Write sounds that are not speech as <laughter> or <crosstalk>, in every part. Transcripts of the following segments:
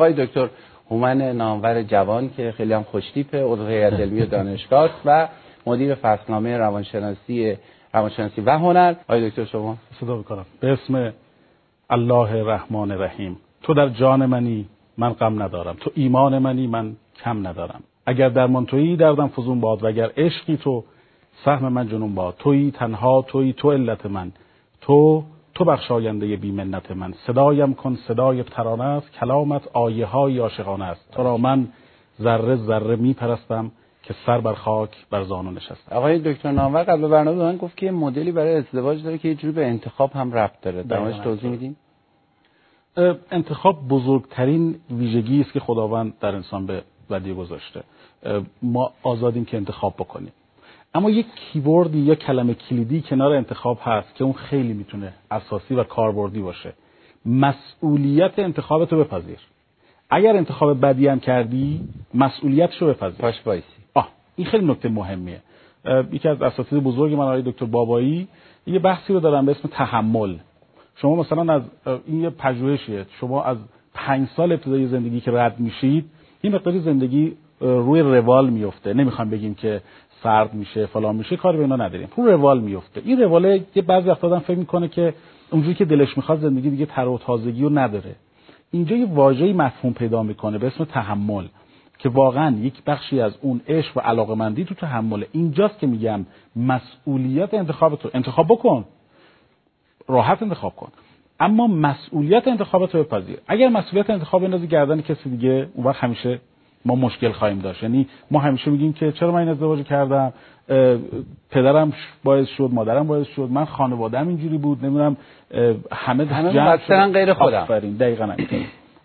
آقای دکتر هومن نامور جوان که خیلی هم خوشتیپه عضو هیئت علمی دانشگاه و مدیر فصلنامه روانشناسی روانشناسی و هنر. آقای دکتر شما؟ صدا بکنم به اسم الله رحمان رحیم. تو در جان منی من غم ندارم. تو ایمان منی من کم ندارم. اگر درمان تویی دردم فزون باد. و اگر عشقی تو سهم من جنون باد. تویی تنها تویی تو علت من. تو تو بخشاینده بی منت من. صدایم کن صدای ترانه است. کلامت آیه های عاشقانه است. تو را من ذره ذره می پرستم که سر بر خاک بر زانو نشستم. آقای دکتر نامور قبل برنامه من گفت که مدلی برای ازدواج داره که یه جوری به انتخاب هم ربط داره. در توضیح میدین؟ انتخاب بزرگترین ویژگی است که خداوند در انسان به ودیه گذاشته. ما آزادیم که انتخاب بکنیم. اما یک کیوردی یا کلمه کلیدی کنار انتخاب هست که اون خیلی می‌تونه اساسی و کاربردی باشه. مسئولیت انتخابتو بپذیر. اگر انتخاب بدی هم کردی مسئولیتشو بپذیر. باش بایسی آه این خیلی نکته مهمیه. یکی از اساتید بزرگ من آقای دکتر بابایی یه بحثی رو دارم به اسم تحمل. شما مثلا از این یه پژوهشیه. شما از پنج سال ابتدای زندگی که رد میشید این مقداری زندگی روی روال میفته. نمی‌خوام بگیم که سرد میشه فلان میشه کاری به اینا نداریم. روی روال میفته. این رواله یه بعضی وقتا آدم فکر می‌کنه که اونجوری که دلش می‌خواد زندگی دیگه تر و تازگی رو نداره. اینجا یه واژه‌ای مفهوم پیدا می‌کنه به اسم تحمل که واقعا یک بخشی از اون عشق و علاقمندی تو تحمله. اینجاست که میگم مسئولیت انتخاب تو انتخاب بکن. راحت انتخاب کن. اما مسئولیت انتخابات رو بپذیر. اگر مسئولیت انتخاب بندازی گردن کسی دیگه اون وقت همیشه ما مشکل خواهیم داشت. یعنی ما همیشه میگیم که چرا من این ازدواج کردم؟ پدرم باعث شد مادرم باعث شد. من خانواده‌ام اینجوری بود نمی‌دونم همه همه جمع غیر خودم. آفرین دقیقاً.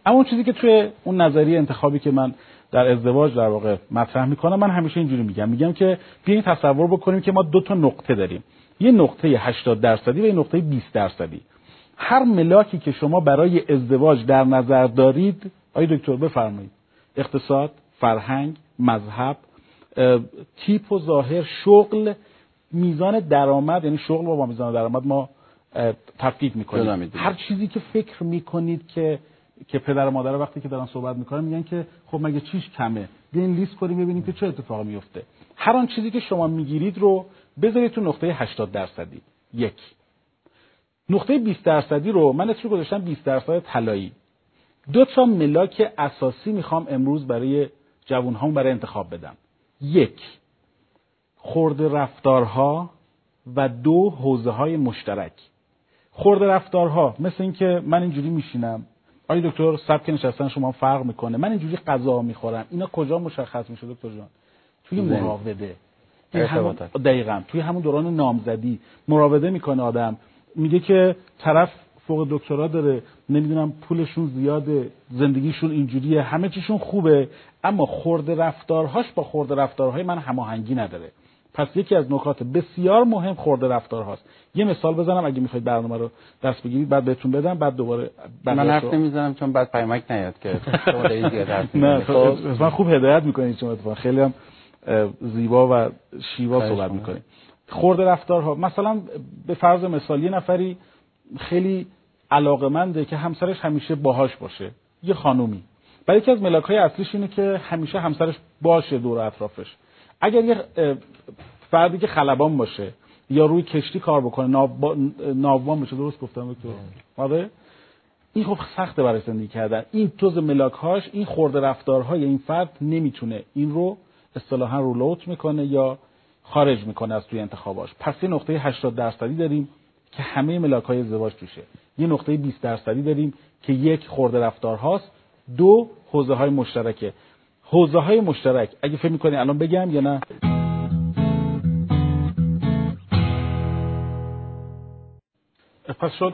اما اون چیزی که توی اون نظریه انتخابی که من در ازدواج در واقع مطرح می‌کنم من همیشه اینجوری میگم. میگم که بیاین تصور بکنیم که ما دو تا نقطه داریم. یه نقطه 80 درصدی و یه نقطه 20 درصدی. هر ملاکی که شما برای ازدواج در نظر دارید آقای دکتر بفرمایید. اقتصاد فرهنگ مذهب تیپ و ظاهر شغل میزان درآمد یعنی شغل با میزان درآمد ما تفکیک می‌کنیم. هر چیزی که فکر می‌کنید که که پدر و مادر وقتی که دارن صحبت می‌کنن میگن که خب مگه چیش کمه؟ بیاین لیست کنیم ببینیم که چه اتفاقی میفته هر آن چیزی که شما می‌گیرید رو بذارید تو نقطه 80 درصدی. یک. نقطه 20 درصدی رو من اسمش گذاشتم 20 درصد طلایی. دو تا ملاک اساسی می‌خوام امروز برای جوانهام برای انتخاب بدم. یک خورد رفتارها و دو حوزه های مشترک. خورد رفتارها مثل اینکه من اینجوری میشینم آیا دکتر سبک نشستن شما فرق می‌کنه من اینجوری غذا می‌خورم اینا کجا مشخص میشه دکتر جان؟ توی مراوده. دقیقا. توی همون دوران نامزدی مراوده می‌کنه آدم. میگه که طرف فوق دکترا داره نمی‌دونم پولشون زیاده زندگیشون اینجوریه همه چیشون خوبه اما خورده رفتارهاش با خورده رفتارهای من هماهنگی نداره. پس یکی از نکات بسیار مهم خورده رفتارهاست. یه مثال بزنم اگه می‌خواید برنامه رو دست بگیرید بعد بهتون بدم بعد دوباره من حرف نمی‌زنم چون بعد پیامک نیاد که <laughs> نه خب، من خوب هدایت می‌کنید شما خیلی هم زیبا و شیوا صحبت می‌کنید. خورده رفتارها. مثلا به فرض مثال یه نفری خیلی علاقمنده که همسرش همیشه باهاش باشه. یه خانومی. برای یکی از ملاک های اصلیش اینه که همیشه همسرش باشه دور اطرافش. اگر یه فردی که خلبان باشه یا روی کشتی کار بکنه ناوبان بشه درست گفتم تو آره. این خب سخته برای زندگی کردن. این توز ملاک هاش این خورده رفتارهای این فرد نمی‌تونه. این رو اصطلاحا رولوت می‌کنه یا خارج می‌کنه از توی انتخاباش. پس یه نقطه 80 درصدی داریم که همه ملاک های ازدواج توشه. یه نقطه 20 درصدی داریم که یک خورده رفتار هاست. دو حوزه های مشترکه. حوزه های مشترک. اگه فکر می‌کنی الان بگم یا نه؟ پس شد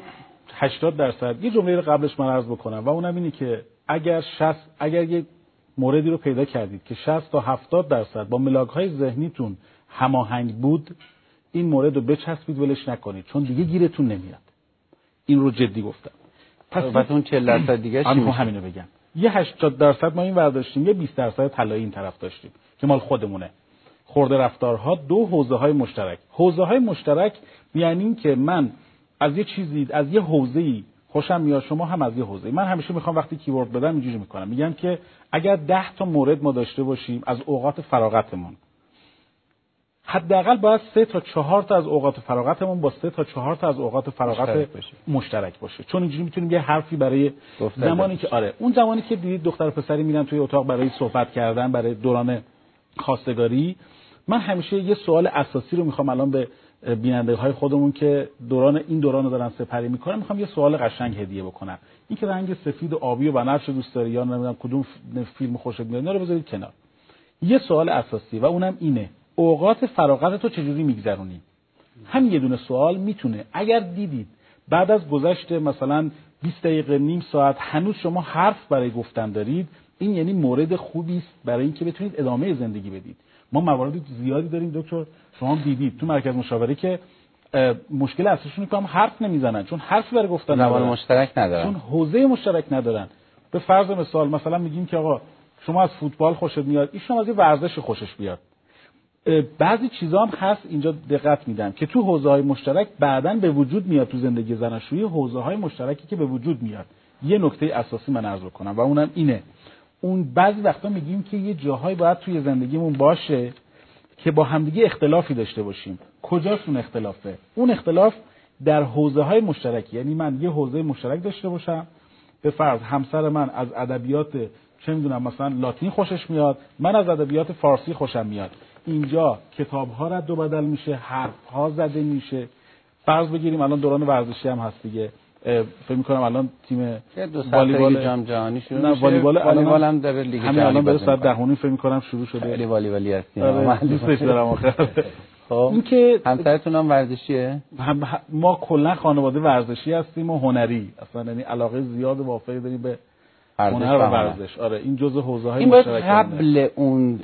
80 درصد. یه جمله رو قبلش من عرض بکنم و اونم اینه که اگر 60 اگر یه موردی رو پیدا کردید که 60 تا 70 درصد با ملاک های ذهنیتون هماهنگ بود این مورد رو بچسبید ولش نکنید چون دیگه گیرتون نمیاد. این رو جدی گفتم. پس و اون 40 درصد دیگه چی همینو بگم. یه 80 درصد ما این ورداشتیم یه 20 درصد طلایی این طرف داشتیم که مال خودمونه. خورده رفتارها دو حوزه های مشترک. حوزه های مشترک یعنی که من از یه چیزی از یه حوزه‌ای خوشم میاد شما هم از یه حوزه من همیشه می‌خوام وقتی کیورد بدم اینجوری می‌کنم. میگم که اگر ده تا مورد ما داشته باشیم از اوقات فراغتمون. حداقل باید سه تا چهار تا از اوقات فراغتمون با سه تا چهار تا از اوقات فراغت مشترک باشه. مشترک باشه. چون اینجوری می‌تونیم یه حرفی برای زمانی که آره اون زمانی که دیدید دختر و پسری میرن توی اتاق برای صحبت کردن برای دوران خواستگاری من همیشه یه سوال اساسی رو می‌خوام الان به بیننده های خودمون که دوران این دوران رو دارن سپری می‌کنن می‌خوام یه سوال قشنگ هدیه بکنم. این که رنگ سفید و آبی و بنفش دوست داری یا نمی‌دونم کدوم فیلم خوشت میاد رو بذارید کنار. یه سوال اساسی و اونم اینه. اوقات فراغت تو چجوری میگذرونی؟ هم یه دونه سوال می‌تونه. اگر دیدید بعد از گذشت مثلا 20 دقیقه نیم ساعت هنوز شما حرف برای گفتن دارید این یعنی مورد خوبی است برای اینکه بتونید ادامه زندگی بدید. ما موارد زیادی داریم دکتر. شما دیدید تو مرکز مشاوره که مشکل اصلیشون که هم حرف نمی‌زنن چون حرفی برای گفتن زبان مشترک ندارن. چون حوزه مشترک ندارن. به فرض مثال مثلا میگیم که آقا شما از فوتبال خوشت میاد ایشون از یه ورزش خوشش بیاد. بعضی چیزا هم هست اینجا دقت میدم که تو حوزه های مشترک بعدا به وجود میاد تو زندگی زناشویی حوزه های مشترکی که به وجود میاد. یه نکته اساسی من عرض کنم و اونم اینه. اون بعضی وقتا میگیم که یه جاهایی باید توی زندگیمون باشه که با همدیگه اختلافی داشته باشیم. کجاشون اختلافه؟ اون اختلاف در حوزه های مشترکی. یعنی من یه حوزه مشترک داشته باشم به فرض همسر من از ادبیات چه می‌دونم مثلا لاتین خوشش میاد من از ادبیات فارسی خوشم میاد. اینجا کتاب ها رد و بدل میشه حرف ها زده میشه. فرض بگیریم الان دوران ورزشی هم هست دیگه. فکر می‌کنم الان تیم والیبال جام جهانی شروع میشه. والیبال والیبال هم داره لیگ همین الان به ساعت دهونی فکر می‌کنم شروع شده. خیلی والیبالی هستیم آره، دوستش دارم آخه. خب این که همسرتون هم ورزشیه هم ما کلا خانواده ورزشی هستیم و هنری. اصلا یعنی علاقه زیاد و وافری داریم به هنر و ورزش. آره این جزء حوزه های این باید مشترک قبل اون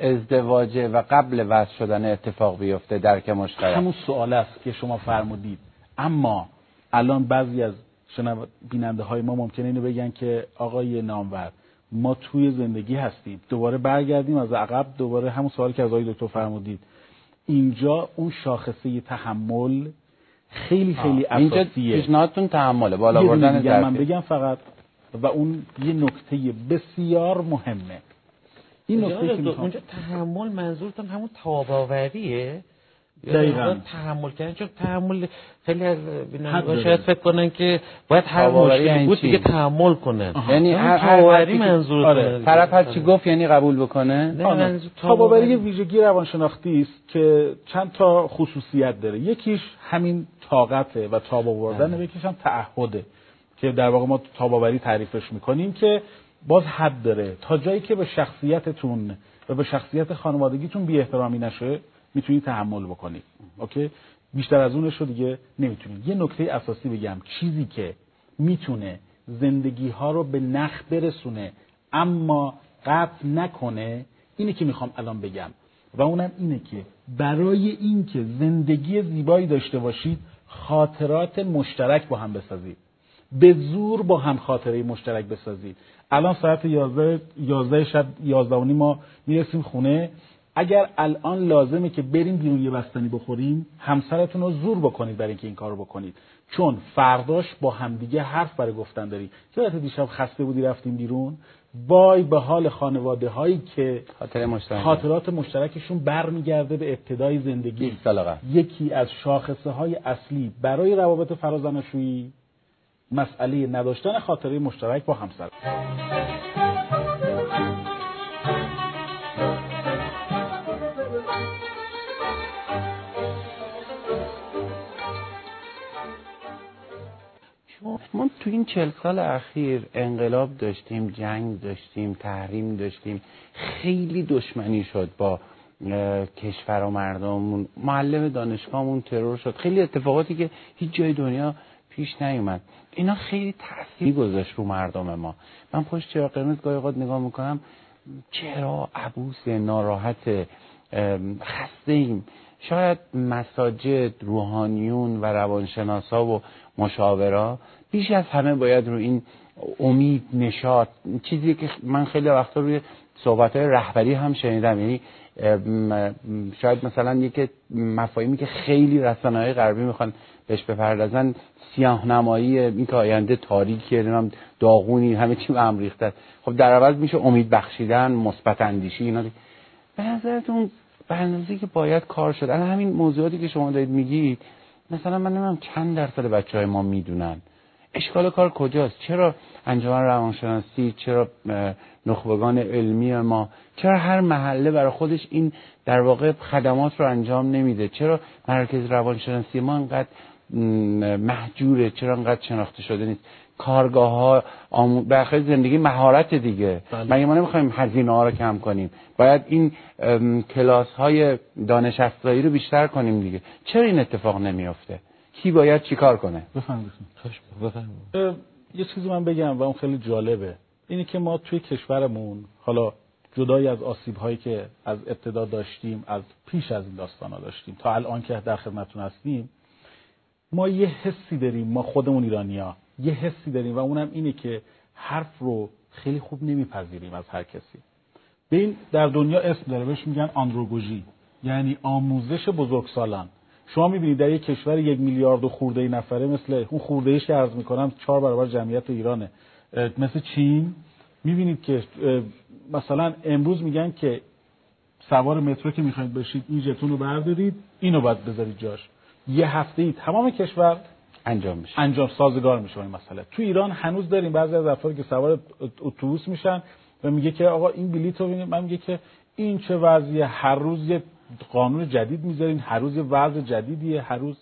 ازدواجه و قبل وضع شدن اتفاق بیفته درک مشترک. همون سوال است که شما فرمودید. اما الان بعضی از شنو بیننده های ما ممکنه اینو بگن که آقای نامور ما توی زندگی هستیم. دوباره برگردیم از عقب. دوباره همون سوالی که از آقای دکتر فرمودید. اینجا اون شاخصه تحمل خیلی خیلی اینجا اساسیه. پیشنهادتون تحمله بالا بردن من. بگم فقط. و اون یه نکته بسیار مهمه این نکته که اونجا تحمل منظورتون همون تاباوریه یا دقیقاً. تحمل کردن چون تحمل خیلی از بینندگان. شاید فکر کنن که باید هر مشکلی یعنی بود؟ دیگه تحمل کنن. یعنی که- منظور آره. طرف هر چی گفت یعنی قبول بکنه نه، آره. منظور تاباوری یه. ویژگی روانشناختی است که چند تا خصوصیت داره یکیش همین طاقته و تاب آوردن و یکیش هم تعهده که در واقع ما تاباوری تعریفش می‌کنیم که باز حد داره. تا جایی که به شخصیتتون و به شخصیت خانوادگیتون بی احترامی نشه می‌تونید تحمل بکنید. اوکی؟ بیشتر از اونش رو دیگه نمی‌تونید. یه نکته اساسی بگم. چیزی که می‌تونه زندگی ها رو به نخ برسونه اما قطع نکنه اینه که می‌خوام الان بگم. و اونم اینه که برای اینکه زندگی زیبایی داشته باشید خاطرات مشترک با هم بسازید. به زور با هم خاطره مشترک بسازید. الان ساعت 11 11 شب 11 و ما می‌رسیم خونه. اگر الان لازمه که بریم بیرون یه بستنی بخوریم همسرتون رو زور بکنید برای اینکه این کارو بکنید. چون فرداش با همدیگه حرف برای گفتن داریم. یادت دیشب خسته بودی رفتیم بیرون؟ وای به حال خانواده هایی که خاطر مشترک. خاطرات مشترکشون برمیگرده به ابتدای زندگی. 20 سال قبل یکی از شاخصه های اصلی برای روابط فرازناشویی مسئله نداشتن خاطره مشترک با همسر ما تو این چل سال اخیر انقلاب داشتیم جنگ داشتیم تحریم داشتیم. خیلی دشمنی شد با کشور و مردممون معلم دانشگاهمون ترور شد. خیلی اتفاقاتی که هیچ جای دنیا پیش نیومد. اینا خیلی تاثیر گذاشت رو مردم ما. من پشت چراغ قرمز گاهی اوقات نگاه می‌کنم چرا عبوس ناراحت خسته ایم؟ شاید مساجد روحانیون و روانشناسا و مشاورا بیش از همه باید رو این امید نشاط چیزی که من خیلی وقتا روی صحبت های رهبری هم شنیدم. یعنی شاید مثلا یک مفاهیمی که خیلی رسانه های غربی می‌خوان بهش بپردازن سیاه نمایی این که آینده تاریکیه نمی‌دونم داغونی همه چی هم ریخته. خب در عوض میشه امید بخشیدن مثبت اندیشی اینا به نظرتون به که باید کار شد الان همین موضوعاتی که شما دارید میگید مثلا من نمی‌دونم چند درصد بچه های ما می‌دونن. اشکال کار کجاست؟ چرا انجمن روانشناسی چرا نخبگان علمی ما چرا هر محله برای خودش این در واقع خدمات رو انجام نمیده؟ چرا مرکز روانشناسی ما انقدر محجوره؟ چرا انقدر شناخته شده نیست؟ کارگاه ها آمو... زندگی مهارت دیگه. بله. مگه ما نمی‌خوایم هزینه ها رو کم کنیم؟ باید این کلاس های دانش افزایی رو بیشتر کنیم دیگه. چرا این اتفاق نمیافته؟ کی باید چیکار کنه؟ بفهمید یه چیزی من بگم و اون خیلی جالبه. اینی که ما توی کشورمون حالا جدای از آسیب هایی که از ابتدا داشتیم از پیش از این داستان ها داشتیم تا الان که در خدمتتون هستیم ما یه حسی داریم ما خودمون ایرانیا یه حسی داریم و اونم اینه که حرف رو خیلی خوب نمیپذیریم از هر کسی. به این در دنیا اسم داره بهش میگن آندروگوژی. یعنی آموزش بزرگسالان. شما می‌بینید در یک کشور یک میلیارد و خورده نفره مثل اون خورده ایش که عرض می‌کنم چهار برابر جمعیت ایرانه. مثل چین. می‌بینید که مثلا امروز میگن که سوار مترو که می‌خواید بشید این جتون رو بردارید اینو باید بذارید جاش. یه هفته ای تمام کشور انجام میشه. انجام سازگار میشه این مسئله. تو ایران هنوز داریم بعضی از افرادی که سوار اتوبوس میشن و میگه که آقا این بلیط رو من میگه که این چه وضعیه؟ هر روز یه قانون جدید می‌ذارین هر روز وضع جدیدیه هر روز.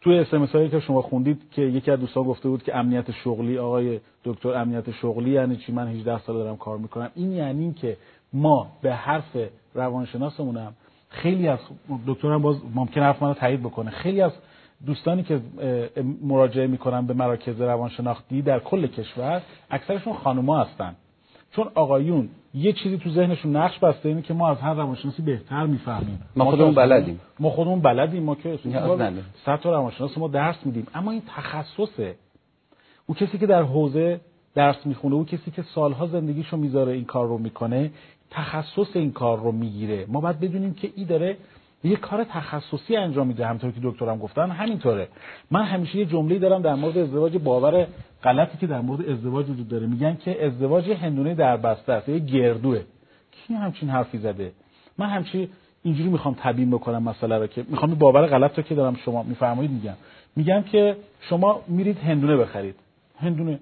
توی اس هایی که شما خوندید که یکی از دوستان گفته بود که امنیت شغلی آقای دکتر امنیت شغلی یعنی چی؟ من 18 سال دارم کار می‌کنم. این یعنی که ما به حرف روانشناسمونم خیلی از دکترم باز ممکن حرف منو تایید بکنه. خیلی از دوستانی که مراجعه می‌کنن به مراکز روانشناختی در کل کشور اکثرشون خانوما هستن. چون آقایون یه چیزی تو ذهنشون نقش بسته اینه که ما از هر روانشناسی بهتر می‌فهمیم. ما خودمون بلدیم. ما خودمون بلدیم ما که صد تا روانشناس ما درس میدیم. اما این تخصصه. او کسی که در حوزه درس می‌خونه او کسی که سالها زندگیشو می‌ذاره این کار رو می‌کنه تخصص این کار رو می‌گیره. ما باید بدونیم که ای داره یه کار تخصصی انجام میده همطور که دکترم گفتن. همینطوره. من همیشه یه جمله دارم در مورد ازدواج باور غلطی که در مورد ازدواج وجود داره. میگن که ازدواج هندونه در بسته است یه گردوه. کی همچین حرفی زده؟ من همچی اینجوری می‌خوام تبیین بکنم مسئله رو که می‌خوام باور غلط رو که دارم شما میفرمایید میگم. میگم که شما میرید هندونه بخرید. هندونه.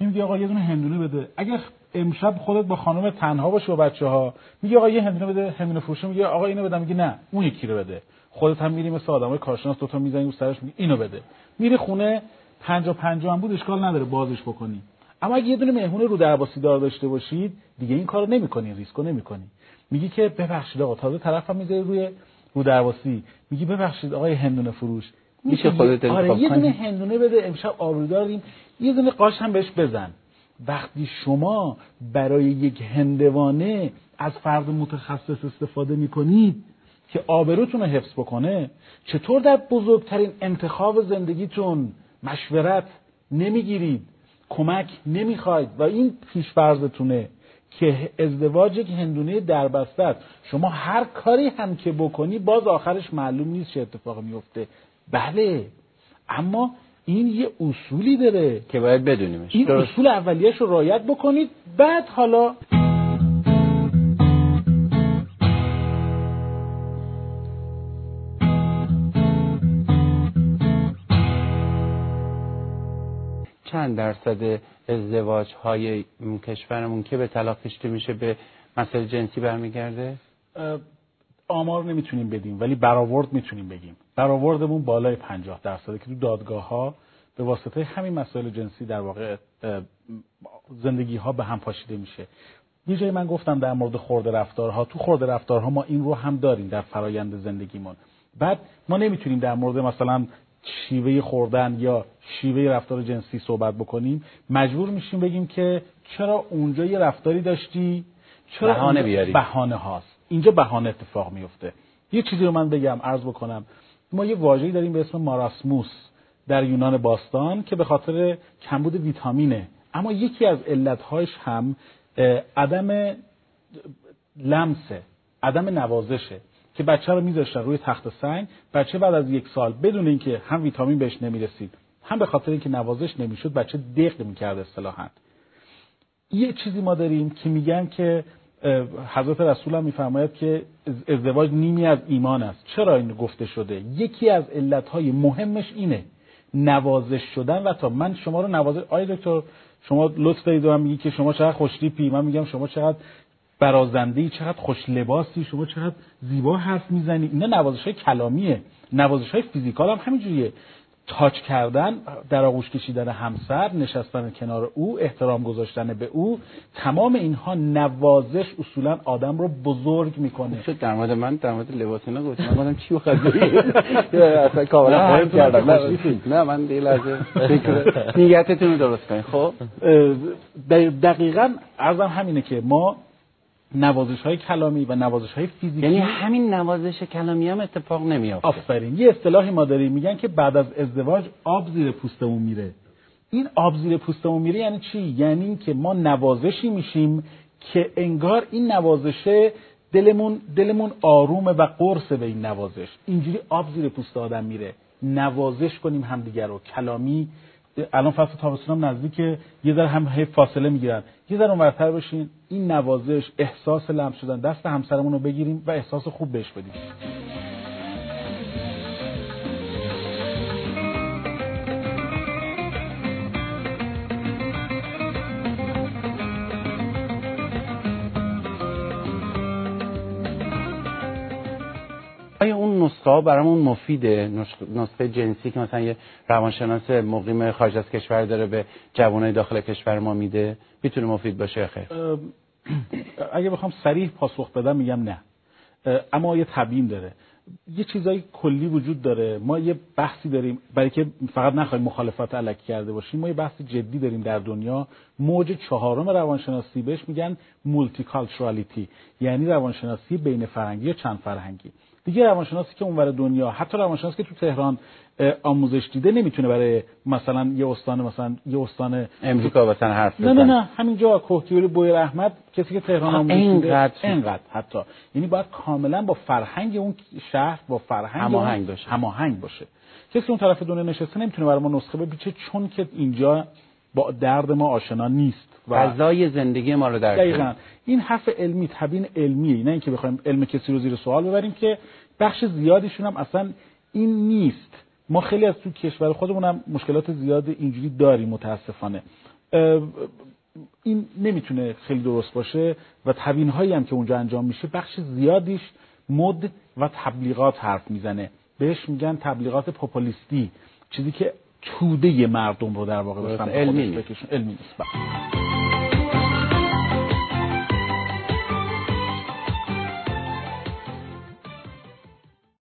میگه آقا یه دونه هندونه بده. اگر امشب خودت با خانم تنها باشه با بچه ها میگه آقا یه هندونه بده هندونه فروشه میگه آقا اینو بده میگه نه اون یکی رو بده. خودت هم میری مثل آدمای کارشناس دو تا می‌زنی رو سرش میگه اینو بده. میری خونه 50 50 هم بود اشکال نداره بازش بکنی. اما اگه یه دونه مهمون رو درباسی دار داشته باشید دیگه این کارو نمی‌کنی ریسکو نمی‌کنی. میگی که ببخشید آقا تازه طرفم می‌ذاری روی رو درباسی میگی ببخشید آقای هندونه فروش. میشه خودت آره یه دونه هندونه بده امشب آبروداریم یه دونه قاش هم بهش بزن. وقتی شما برای یک هندوانه از فرد متخصص استفاده می‌کنید که آبروتون رو حفظ بکنه چطور در بزرگترین انتخاب زندگیتون مشورت نمی‌گیرید کمک نمی‌خواید و این پیشفرزتونه که ازدواج یک هندونه دربسته است. شما هر کاری هم که بکنی باز آخرش معلوم نیست چه اتفاق میفته بله اما این یه اصولی داره. که باید بدونیمش. این اصول اولیش رو رایت بکنید. بعد حالا چند درصد ازدواج های کشورمون که به طلاق کشیده میشه به مسئله جنسی برمیگرده؟ آمار نمی‌تونیم بدیم ولی برآورد می‌تونیم بگیم. برآوردمون بالای 50 درصده که تو دادگاه ها به واسطه همین مسائل جنسی در واقع زندگی ها به هم پاشیده میشه. یه جایی من گفتم در مورد خورده رفتارها تو خورده رفتارها ما این رو هم داریم در فرایند زندگیمون. بعد ما نمی‌تونیم در مورد مثلا شیوه خوردن یا شیوه رفتار جنسی صحبت بکنیم. مجبور میشیم بگیم که چرا اونجا یه رفتاری داشتی؟ چرا بهانه بیاری. بهانه هاست. اینجا بهانه اتفاق میفته یه چیزی رو من بگم عرض بکنم. ما یه واژه‌ای داریم به اسم ماراسموس در یونان باستان که به خاطر کمبود ویتامینه. اما یکی از علتهاش هم عدم لمسه عدم نوازشه که بچه رو میذاشتن روی تخت سنگ. بچه بعد از یک سال بدون اینکه هم ویتامین بهش نمی‌رسید هم به خاطر اینکه نوازش نمی‌شد بچه دق می‌کرد اصطلاحا. یه چیزی ما داریم که میگن که حضرت رسول هم میفرماید که ازدواج نیمی از ایمان است. چرا این گفته شده؟ یکی از علتهای مهمش اینه نوازش شدن. و تا من شما رو نوازش آیا دکتر شما لطف دارید و میگی که شما چقدر خوشتیپی من میگم شما چقدر برازنده چقدر خوش لباسی شما چقدر زیبا حرف می‌زنی. اینا نوازش های کلامیه. نوازش های فیزیکال هم همینجوریه. تاچ کردن در آغوش کشیدن همسر نشستن کنار او احترام گذاشتن به او تمام اینها نوازش اصولا آدم رو بزرگ می‌کنه. شد در مورد من در مورد لباس اینا گفتم. من چی بخواد <laughs> اصلا کاملا کردم. نه من دیگه لحظه <laughs> نیتتون رو درست کنید خب؟ دقیقاً ارزم همینه که ما نوازش های کلامی و نوازش های فیزیکی. یعنی همین نوازش کلامی هم اتفاق نمیافته. آفرین. یه اصطلاحی ما داریم میگن که بعد از ازدواج آب زیر پوستمون میره. این آب زیر پوستمون میره یعنی چی؟ یعنی که ما نوازشی میشیم که انگار این نوازشه دلمون دلمون آرومه و قرصه به این نوازش. اینجوری آب زیر پوست آدم میره. نوازش کنیم همدیگر رو. کلامی الان فصل تابستون هم نزدیک یه ذره هم هی فاصله می‌گیرن. یه ذره اونورتر بشین. این نوازش احساس لمس شدن. دست همسرمون رو بگیریم و احساس خوب بهش بدیم. نسخه ها برامون مفیده نسخه جنسی که مثلا یه روانشناس مقیم خارج از کشور داره به جوانای داخل کشور ما میده می‌تونه مفید باشه خیر؟ اگه بخوام سریح پاسخ بدم میگم نه. اما یه تبیین داره. یه چیزای کلی وجود داره. ما یه بحثی داریم برای که فقط نخواهیم مخالفت علکی کرده باشیم ما یه بحث جدی داریم در دنیا. موج چهارم روانشناسی بهش میگن مولتی یعنی روانشناسی بین فرهنگی یا چند فرهنگی. دیگه روانشناسی که اونور دنیا حتی روانشناسی که تو تهران آموزش دیده نمی‌تونه برای مثلا یه استان مثلا یه استان امریکا مثلا حرف نه نه نه همینجا کوهگیری بویر احمد کسی که تهران آموزش دیده اینقدر. حتی. یعنی باید کاملا با فرهنگ اون شهر با فرهنگ هماهنگ باشه. هماهنگ باشه. کسی اون طرف دنیا نشسته نمی‌تونه برای ما نسخه بپیچه چون که اینجا با درد ما آشنا نیست و فضای زندگی ما رو در دقیقا. این حرف علمی تبیین علمیه. نه اینکه بخوایم علم کسی رو زیر سوال ببریم که بخش زیادیشون هم اصلا این نیست. ما خیلی از تو کشور خودمون هم مشکلات زیاد اینجوری داریم متاسفانه. این نمی‌تونه خیلی درست باشه و تبیین هایی هم که اونجا انجام میشه بخش زیادیش مد و تبلیغات حرف می‌زنه. بهش میگن تبلیغات پوپولیستی. چیزی که توده مردم رو در واقع علمی علمی نیست. بله.